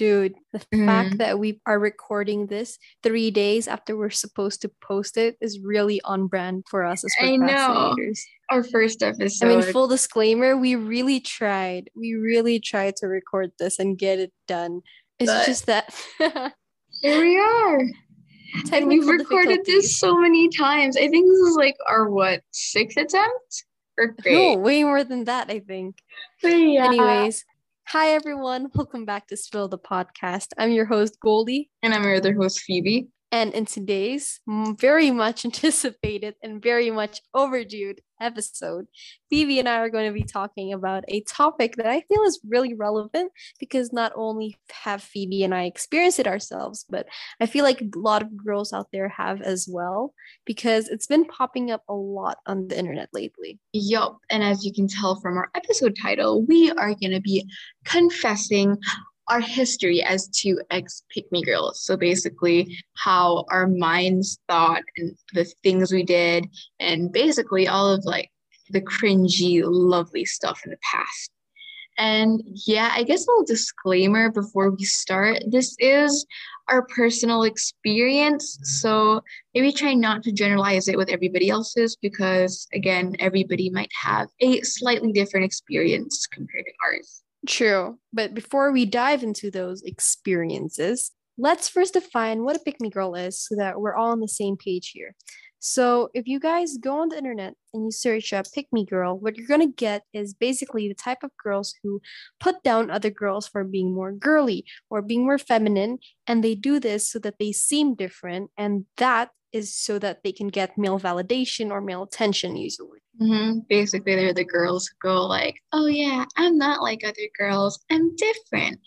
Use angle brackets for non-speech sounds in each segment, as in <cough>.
Dude, the Mm. fact that we are recording this three days after we're supposed to post it is really on brand for us as I know. Our first episode. I mean, full disclaimer, we really tried. We really tried to record this and get it done. It's But- just that <laughs> Here we are. And we've recorded this so many times. I think this is like our what sixth attempt or No, great. way more than that, I think. But yeah. Anyways, hi everyone. Welcome back to Spill the Podcast. I'm your host, Goldie. And I'm your other host, Phoebe. And in today's very much <laughs> anticipated and very much overdue episode, Phoebe and I are going to be talking about a topic that I feel is really relevant because not only have Phoebe and I experienced it ourselves, but I feel like a lot of girls out there have as well because it's been popping up a lot on the internet lately. Yup. And as you can tell from our episode title, we are going to be confessing our history as two ex me girls. So basically, how our minds thought and the things we did, and basically all of like the cringy, lovely stuff in the past. And yeah, I guess a little disclaimer before we start. This is our personal experience. So maybe try not to generalize it with everybody else's because, again, everybody might have a slightly different experience compared to ours. True. But before we dive into those experiences, let's first define what a pick me girl is so that we're all on the same page here. So, if you guys go on the internet and you search up pick me girl, what you're going to get is basically the type of girls who put down other girls for being more girly or being more feminine. And they do this so that they seem different. And that is so that they can get male validation or male attention, usually. Hmm Basically, they're the girls who go like, "Oh yeah, I'm not like other girls. I'm different."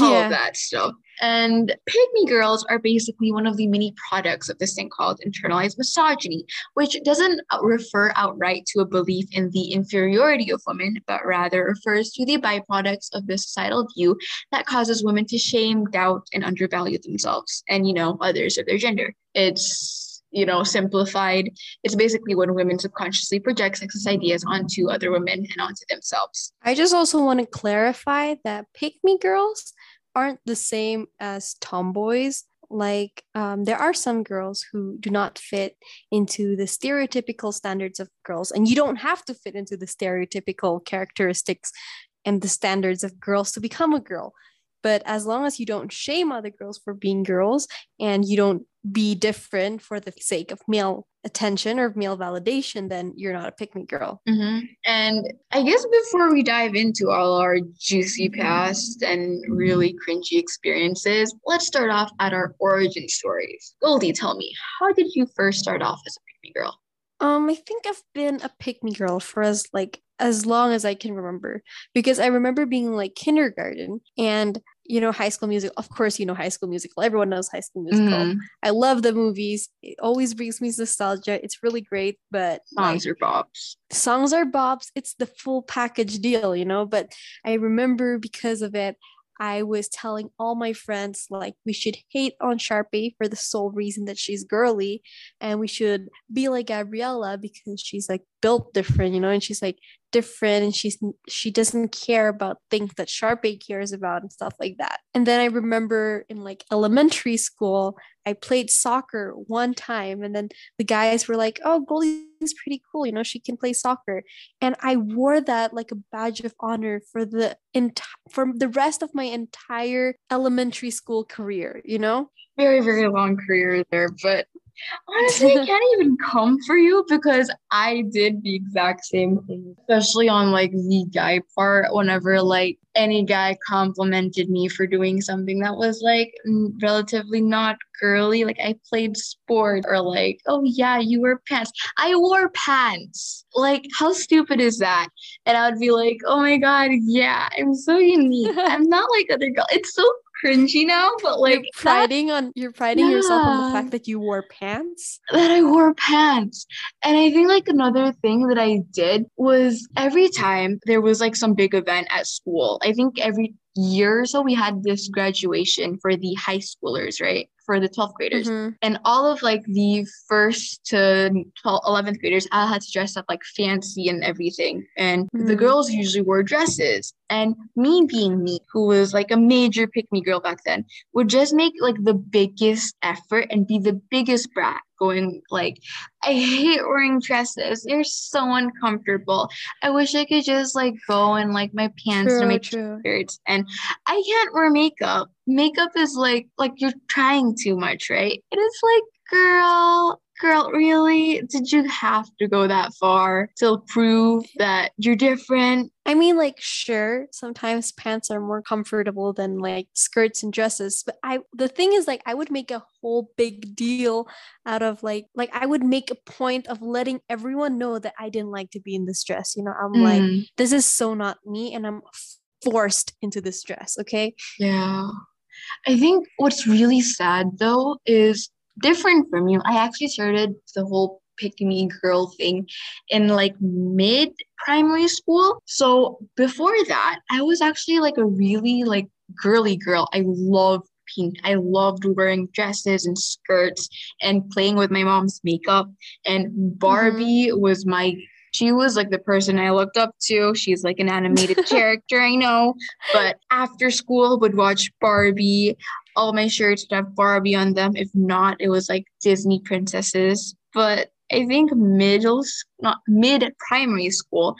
all of that stuff. And pick me girls are basically one of the many products of this thing called internalized misogyny, which doesn't refer outright to a belief in the inferiority of women, but rather refers to the byproducts of the societal view that causes women to shame, doubt, and undervalue themselves and, you know, others of their gender. It's, you know, simplified. It's basically when women subconsciously project sexist ideas onto other women and onto themselves. I just also want to clarify that pick me girls aren't the same as tomboys. Like, um, there are some girls who do not fit into the stereotypical standards of girls, and you don't have to fit into the stereotypical characteristics and the standards of girls to become a girl. But as long as you don't shame other girls for being girls and you don't be different for the sake of male attention or male validation, then you're not a pick me girl. hmm And I guess before we dive into all our juicy past and really cringy experiences, let's start off at our origin stories. Goldie, tell me, how did you first start off as a pick me girl? Um, I think I've been a pick me girl for as like as long as I can remember because I remember being like kindergarten and you know high school music of course you know high school musical everyone knows high school musical Mhm. I love the movies it always brings me nostalgia it's really great but like, Songs or bops? songs are bops it's the full package deal you know but i remember because of it i was telling all my friends like we should hate on sharpay for the sole reason that she's girly and we should be like gabriella because she's like built different you know and she's like different and she's she doesn't care about things that sharpay cares about and stuff like that and then i remember in like elementary school i played soccer one time and then the guys were like, "Oh, Goldie's pretty cool. You know, she can play soccer." And I wore that like a badge of honor for the enti- for the rest of my entire elementary school career. You know, Very, very long career there, but honestly, I <laughs> can't even come for you because I did the exact same thing, especially on like the guy part. Whenever like any guy complimented me for doing something that was like relatively not girly, like I played sport or like, oh yeah, you wear pants. I wore pants. Like, how stupid is that? And I would be like, oh my god, yeah, I'm so unique. <laughs> I'm not like other girls. It's so cringy now, but like you're that- priding on you're priding yourself on the fact that you wore pants. that I wore pants. And I think like another thing that I did was every time there was like some big event at school, I think every year or so we had this graduation for the high schoolers, right? For the 12th graders. Mhm. And all of like the first to 12, 11th graders, I had to dress up like fancy and everything. And the Mhm. girls usually wore dresses. And me being me, who was like a major pick me girl back then, would just make like the biggest effort and be the biggest brat going like I hate wearing dresses. They're so uncomfortable. I wish I could just like go in like my pants True, and my shirts and I can't wear makeup. Makeup is like like you're trying too much, right? It is like girl, girl, really? Did you have to go that far to prove that you're different? I mean, like, sure, sometimes pants are more comfortable than like skirts and dresses. But I, the thing is, like, I would make a whole big deal out of like, like, I would make a point of letting everyone know that I didn't like to be in this dress. You know, I'm like, Mm, this is so not me, and I'm forced into this dress. Okay. yeah. I think what's really sad though is different from you. I actually started the whole pick me girl thing in like mid primary school. So before that, I was actually like a really like girly girl. I loved pink. I loved wearing dresses and skirts and playing with my mom's makeup. And Barbie mm-hmm. was my she was like the person I looked up to. She's like an animated <laughs> character, I know. But after school, would watch Barbie. All my shirts would have Barbie on them. If not, it was like Disney princesses. But I think middle, not mid primary school,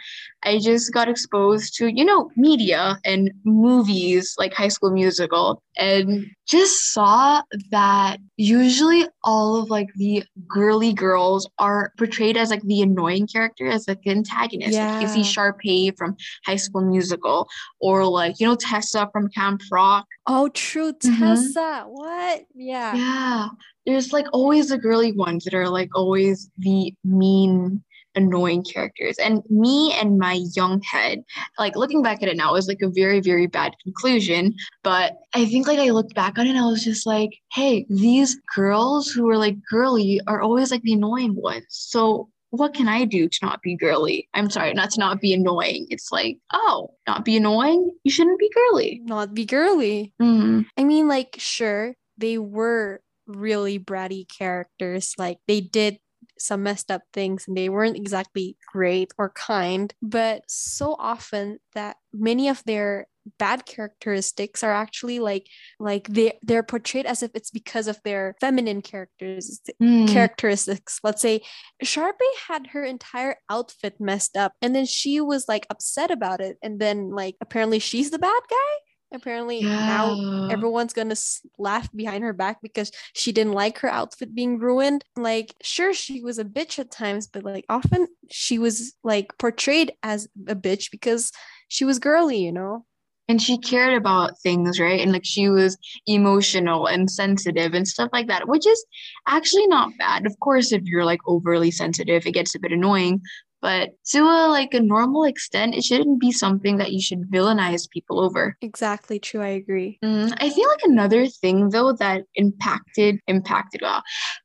I just got exposed to, you know, media and movies like High School Musical and just saw that usually all of like the girly girls are portrayed as like the annoying character, as like the antagonist. Like you see Yeah. Sharpay from High School Musical or like, you know, Tessa from Camp Rock. Oh, true, Mhm. Tessa. What? Yeah. Yeah. There's like always the girly ones that are like always the mean, annoying characters. And me and my young head, like looking back at it now, is like a very, very bad conclusion. But I think like I looked back on it and I was just like, hey, these girls who are like girly are always like the annoying ones. So what can I do to not be girly? I'm sorry, not to not be annoying. It's like, oh, not be annoying? You shouldn't be girly. Not be girly. Mm, I mean, like, sure, they were really bratty characters. Like, they did some messed up things and they weren't exactly great or kind, but so often that many of their bad characteristics are actually like like they they're portrayed as if it's because of their feminine characters mm. characteristics. Let's say Sharpay had her entire outfit messed up and then she was like upset about it and then like apparently she's the bad guy. Apparently now everyone's gonna laugh behind her back because she didn't like her outfit being ruined. Like, sure, she was a bitch at times, but like often she was like portrayed as a bitch because she was girly, you know? and she cared about things, right? And like she was emotional and sensitive and stuff like that, which is actually not bad. Of course, if you're like overly sensitive, it gets a bit annoying. But to a like a normal extent, it shouldn't be something that you should villainize people over. Exactly true. I agree. Mm, I feel like another thing though that impacted impacted wow,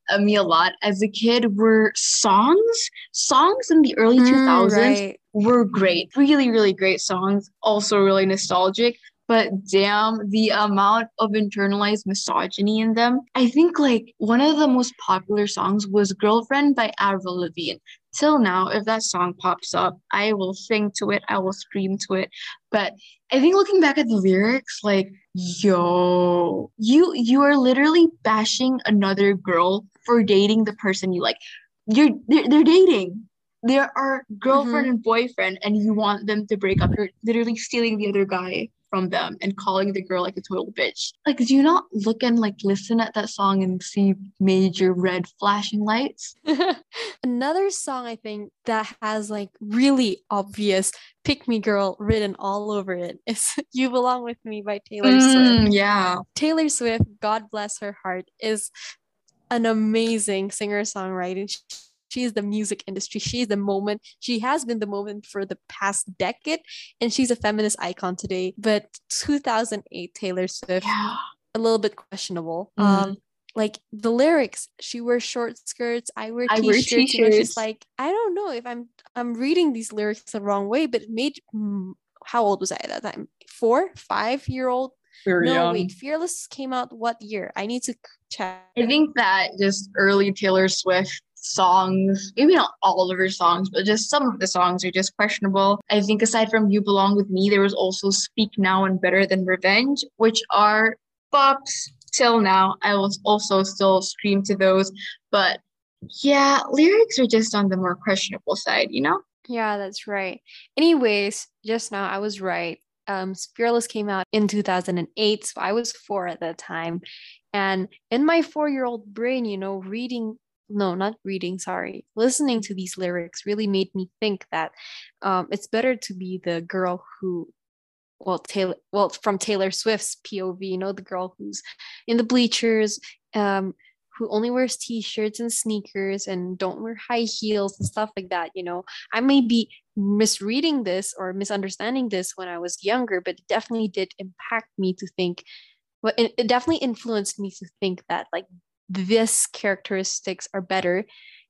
uh, me a lot as a kid were songs. Songs in the early two Mm, thousands right. were great, really, really great songs. Also really nostalgic. But damn, the amount of internalized misogyny in them. I think like one of the most popular songs was "Girlfriend" by Avril Lavigne. Till now, if that song pops up, I will sing to it. I will scream to it. But I think looking back at the lyrics, like, yo, you you are literally bashing another girl for dating the person you like. You're they're, they're dating. There are mm-hmm. girlfriend and boyfriend, and you want them to break up. You're literally stealing the other guy from them and calling the girl like a total bitch. Like, do you not look and like listen at that song and see major red flashing lights? <laughs> Another song I think that has like really obvious pick me girl written all over it is <laughs> You Belong With Me by Taylor Swift. Mm, yeah. Taylor Swift, God bless her heart, is an amazing singer songwriter. She's the music industry. She's the moment. She has been the moment for the past decade, and she's a feminist icon today. But 2008 Taylor Swift, Yeah. a little bit questionable. Mm. Um, like the lyrics, she wears short skirts. I wear I wear t-shirts. Know, t-shirts. she's like, I don't know if I'm I'm reading these lyrics the wrong way, but it made mm, how old was I at that time? Four, five year old. Very no, young. wait, Fearless came out what year? I need to check. I think that just early Taylor Swift songs, maybe not all of her songs, but just some of the songs are just questionable. I think aside from You Belong With Me, there was also Speak Now and Better Than Revenge, which are bops till now. I will also still stream to those, but yeah, lyrics are just on the more questionable side, you know? Yeah, that's right. Anyways, just now I was right. Um, Fearless came out in 2008, so I was four at that time. And in my four year old brain, you know, reading, no, not reading, sorry, listening to these lyrics really made me think that um, it's better to be the girl who well taylor well from taylor swift's pov you know the girl who's in the bleachers um who only wears t-shirts and sneakers and don't wear high heels and stuff like that you know. I may be misreading this or misunderstanding this when i was younger but it definitely did impact me to think well it, it definitely influenced me to think that like this characteristics are better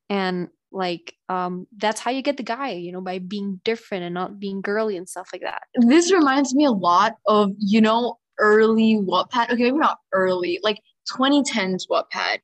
and like um that's how you get the guy you know by being different and not being girly and stuff like that this reminds me a lot of you know early Wattpad okay maybe not early like 2010s Wattpad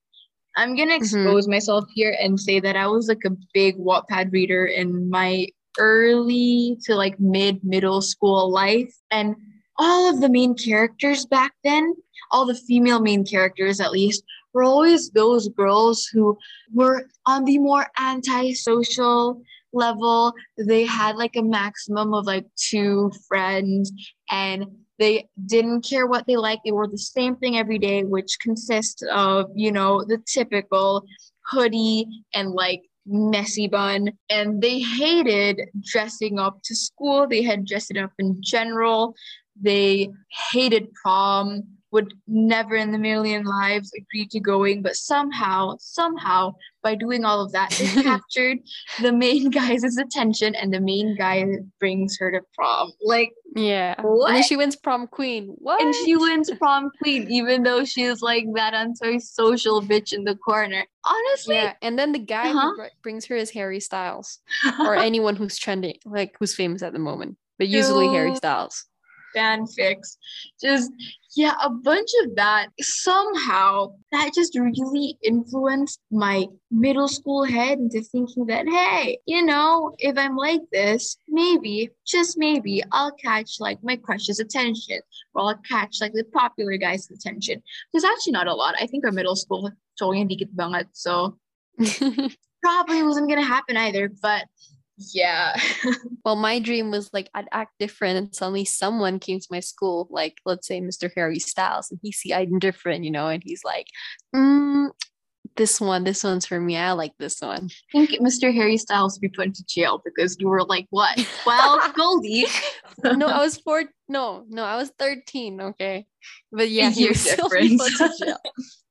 I'm gonna mm-hmm. expose mm-hmm. myself here and say that I was like a big Wattpad reader in my early to like mid middle school life. And all of the main characters back then, all the female main characters at least, were always those girls who were on the more antisocial level. They had like a maximum of like two friends and they didn't care what they liked. They wore the same thing every day, which consists of, you know, the typical hoodie and like messy bun. And they hated dressing up to school. They had dressed up in general. They hated prom would never in the million lives agree to going, but somehow, somehow, by doing all of that, they <laughs> captured the main guy's attention, and the main guy brings her to prom. Like, yeah, what? and she wins prom queen. What? And she wins prom queen, even though she's like that antisocial bitch in the corner. Honestly, yeah. And then the guy uh-huh. who brings her is Harry Styles, or <laughs> anyone who's trending, like who's famous at the moment, but usually Dude. Harry Styles fanfics, just yeah, a bunch of that. Somehow that just really influenced my middle school head into thinking that, hey, you know, if I'm like this, maybe, just maybe, I'll catch like my crush's attention or I'll catch like the popular guy's attention. There's actually not a lot. I think our middle school showing dikit banget. So <laughs> probably wasn't gonna happen either. But yeah. <laughs> well, my dream was like I'd act different, and suddenly someone came to my school, like let's say Mr. Harry Styles, and he see I'm different, you know, and he's like, mm, "This one, this one's for me. I like this one." I think Mr. Harry Styles would be put into jail because you were like, "What? <laughs> Well, Goldie." <laughs> no, I was four. No, no, I was thirteen. Okay, but yeah, he was still put to jail.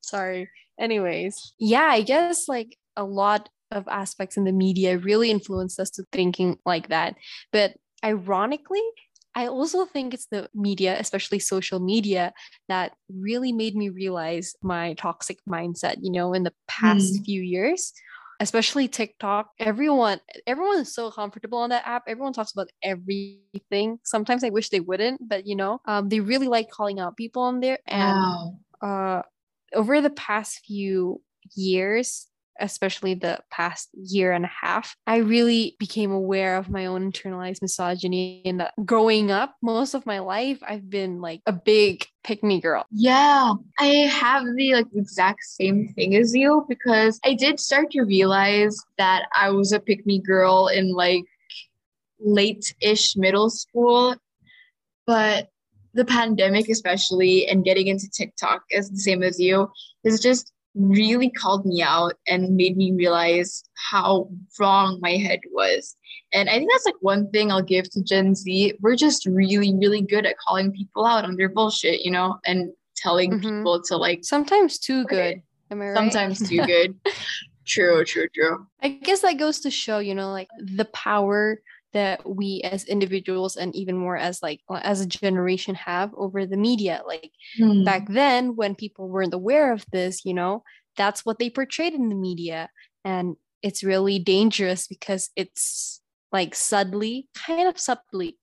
Sorry. Anyways, yeah, I guess like a lot of aspects in the media really influenced us to thinking like that. But ironically, I also think it's the media, especially social media, that really made me realize my toxic mindset, you know, in the past mm. few years. Especially TikTok, everyone everyone is so comfortable on that app. Everyone talks about everything. Sometimes I wish they wouldn't, but you know, um, they really like calling out people on there. And wow. uh, over the past few years, especially the past year and a half, I really became aware of my own internalized misogyny and that growing up, most of my life, I've been like a big pick me girl. Yeah, I have the like exact same thing as you because I did start to realize that I was a pick me girl in like late ish middle school. But the pandemic, especially, and getting into TikTok is the same as you, is just really called me out and made me realize how wrong my head was. And I think that's like one thing I'll give to Gen Z. We're just really, really good at calling people out on their bullshit, you know, and telling mm-hmm. people to like sometimes too good. Am I right? Sometimes too <laughs> good. true, true, true. I guess that goes to show, you know, like the power that we as individuals and even more as like as a generation have over the media like hmm. back then when people weren't aware of this you know that's what they portrayed in the media. And it's really dangerous because it's like subtly kind of subtly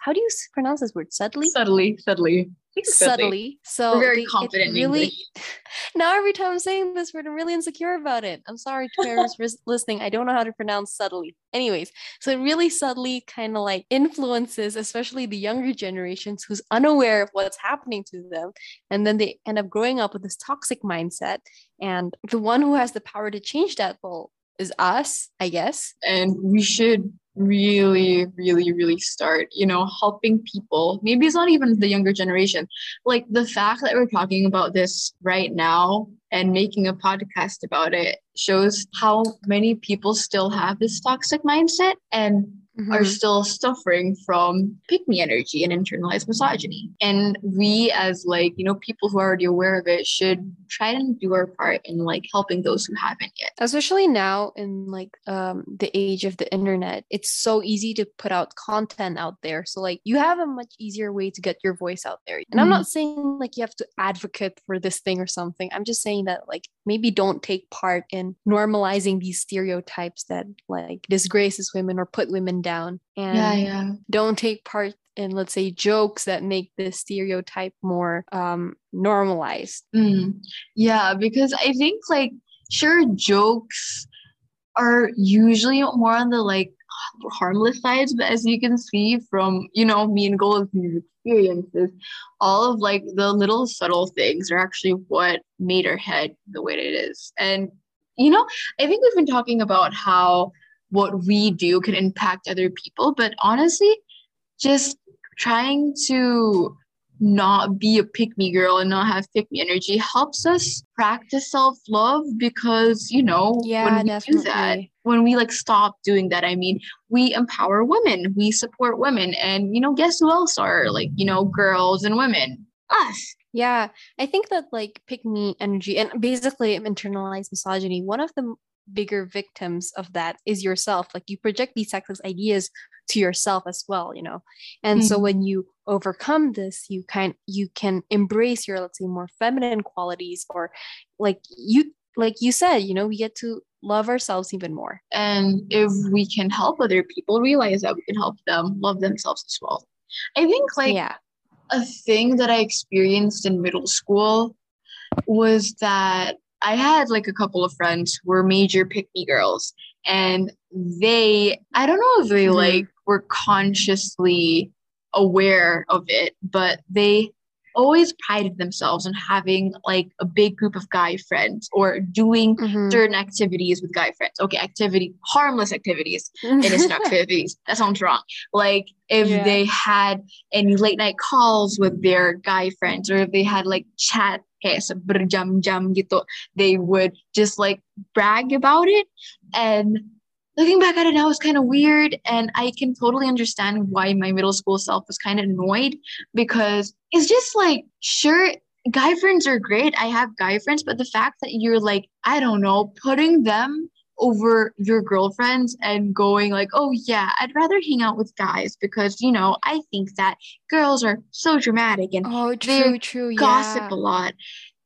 how do you pronounce this word? Subtly? Subtly subtly subtly. So We're very confident. really, <laughs> now every time I'm saying this word, I'm really insecure about it. I'm sorry to for <laughs> listening. I don't know how to pronounce subtly. Anyways, so it really subtly kind of like influences, especially the younger generations who's unaware of what's happening to them. And then they end up growing up with this toxic mindset. And the one who has the power to change that, well, is us, I guess. And we should really, really, really start, you know, helping people. Maybe it's not even the younger generation. Like the fact that we're talking about this right now and making a podcast about it shows how many people still have this toxic mindset. And mm-hmm. are still suffering from pick me energy and internalized misogyny. And we, as like, you know, people who are already aware of it, should try and do our part in like helping those who haven't yet. Especially now in like um, the age of the internet, it's so easy to put out content out there. So, like, you have a much easier way to get your voice out there. And mm-hmm. I'm not saying like you have to advocate for this thing or something. I'm just saying that like maybe don't take part in normalizing these stereotypes that like disgraces women or put women down and yeah, yeah. don't take part in let's say jokes that make this stereotype more um, normalized mm. yeah because i think like sure jokes are usually more on the like harmless sides but as you can see from you know me and Gold's experiences all of like the little subtle things are actually what made our head the way it is and you know i think we've been talking about how what we do can impact other people. But honestly, just trying to not be a pick me girl and not have pick me energy helps us practice self love because you know yeah, when we definitely. do that when we like stop doing that i mean we empower women we support women and you know guess who else are like you know girls and women? Us. Yeah i think that like pick me energy and basically internalized misogyny. One of the bigger victims of that is yourself. Like you project these sexist ideas to yourself as well you know? And mm-hmm. so when you overcome this you kind you can embrace your let's say more feminine qualities or like you like you said you know we get to love ourselves even more. And if we can help other people realize that we can help them love themselves as well. I think like yeah. a thing that i experienced in middle school was that I had like a couple of friends who were major pick me girls, and they, I don't know if they mm-hmm. like were consciously aware of it, but they always prided themselves on having like a big group of guy friends or doing mm-hmm. certain activities with guy friends. Okay, activity, harmless activities, innocent <laughs> activities. That sounds wrong. Like if yeah. they had any late night calls with their guy friends or if they had like chat kayak berjam-jam gitu they would just like brag about it and looking back at it now is kind of weird and i can totally understand why my middle school self was kind of annoyed because it's just like sure guy friends are great i have guy friends but the fact that you're like i don't know putting them over your girlfriends and going like, oh yeah, I'd rather hang out with guys because you know I think that girls are so dramatic and oh true true gossip yeah. a lot.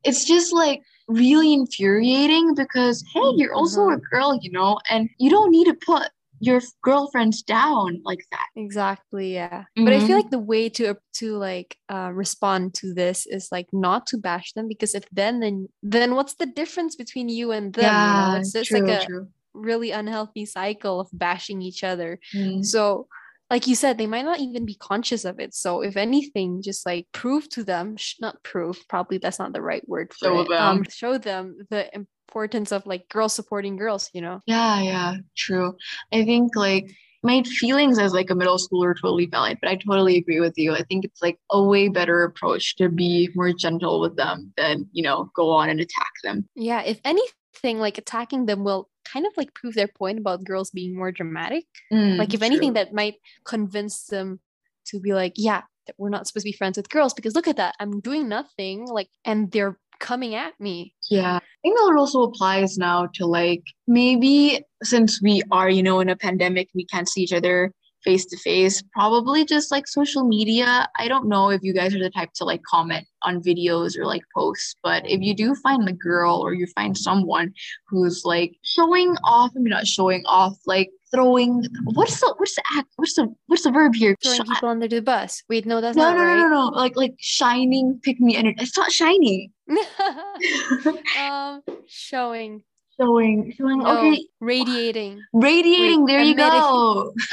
It's just like really infuriating because hey, you're also mm-hmm. a girl, you know, and you don't need to put your girlfriends down like that exactly yeah mm-hmm. but i feel mm-hmm. like the way to to like uh, respond to this is like not to bash them because if then then then what's the difference between you and them yeah, you know? it's just true, like a true. really unhealthy cycle of bashing each other mm. so like you said they might not even be conscious of it so if anything just like prove to them not prove probably that's not the right word for show it them. Um, show them the importance of like girls supporting girls, you know? Yeah, yeah, true. I think like my feelings as like a middle schooler totally valid, but I totally agree with you. I think it's like a way better approach to be more gentle with them than, you know, go on and attack them. Yeah, if anything, like attacking them will kind of like prove their point about girls being more dramatic. Mm, like if true. anything that might convince them to be like, yeah, we're not supposed to be friends with girls because look at that. I'm doing nothing. Like and they're coming at me. Yeah. I think that also applies now to like maybe since we are, you know, in a pandemic, we can't see each other face to face, probably just like social media. I don't know if you guys are the type to like comment on videos or like posts, but if you do find a girl or you find someone who's like showing off, I mean, not showing off, like throwing what's the what's the act what's the what's the verb here? Throwing Shi- people under the bus. Wait, no, that's no, not no, right. no, no, no. Like like shining pick me energy. It's not shining. <laughs> um, showing, showing showing no, okay. radiating. Radiating, there you go. <laughs>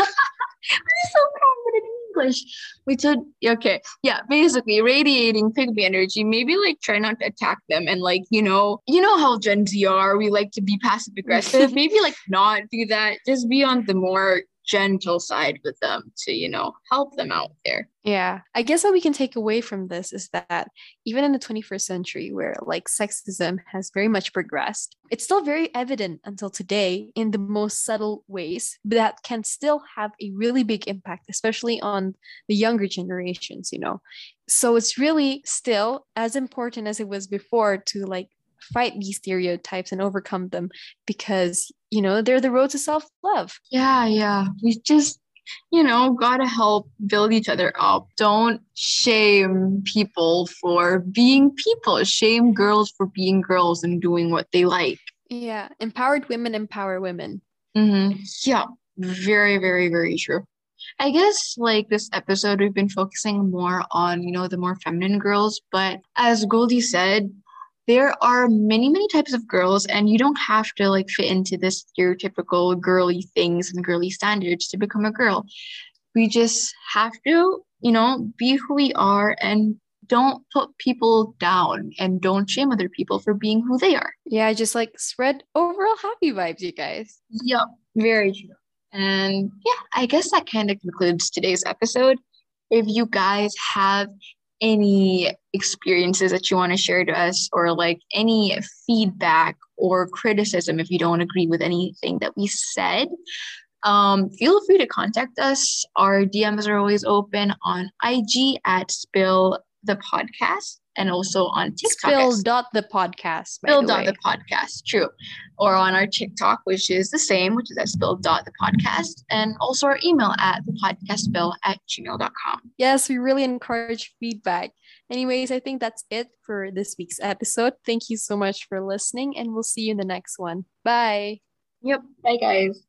I'm so confident in English. We so okay, yeah, basically radiating pick me energy. Maybe like try not to attack them and like you know, you know how Gen Z are. We like to be passive aggressive. <laughs> Maybe like not do that. Just be on the more gentle side with them to you know help them out there. Yeah, I guess what we can take away from this is that even in the 21st century, where like sexism has very much progressed, it's still very evident until today in the most subtle ways that can still have a really big impact, especially on the younger generations, you know. So it's really still as important as it was before to like fight these stereotypes and overcome them because, you know, they're the road to self love. Yeah, yeah. We just you know, gotta help build each other up. Don't shame people for being people. Shame girls for being girls and doing what they like. Yeah, empowered women empower women. Mm-hmm. Yeah, very, very, very true. I guess like this episode, we've been focusing more on, you know, the more feminine girls. But as Goldie said, there are many, many types of girls, and you don't have to like fit into this stereotypical girly things and girly standards to become a girl. We just have to, you know, be who we are and don't put people down and don't shame other people for being who they are. Yeah, just like spread overall happy vibes, you guys. Yep, very true. And yeah, I guess that kind of concludes today's episode. If you guys have any experiences that you want to share to us or like any feedback or criticism if you don't agree with anything that we said um, feel free to contact us. Our dms are always open on ig at spill the podcast and also on tiktok Spill dot the podcast. spill the dot way. the podcast true or on our tiktok which is the same which is at spill dot the podcast and also our email at the podcast spill at gmail.com Yes, we really encourage feedback. Anyways, I think that's it for this week's episode. Thank you so much for listening, and we'll see you in the next one. Bye. yep bye guys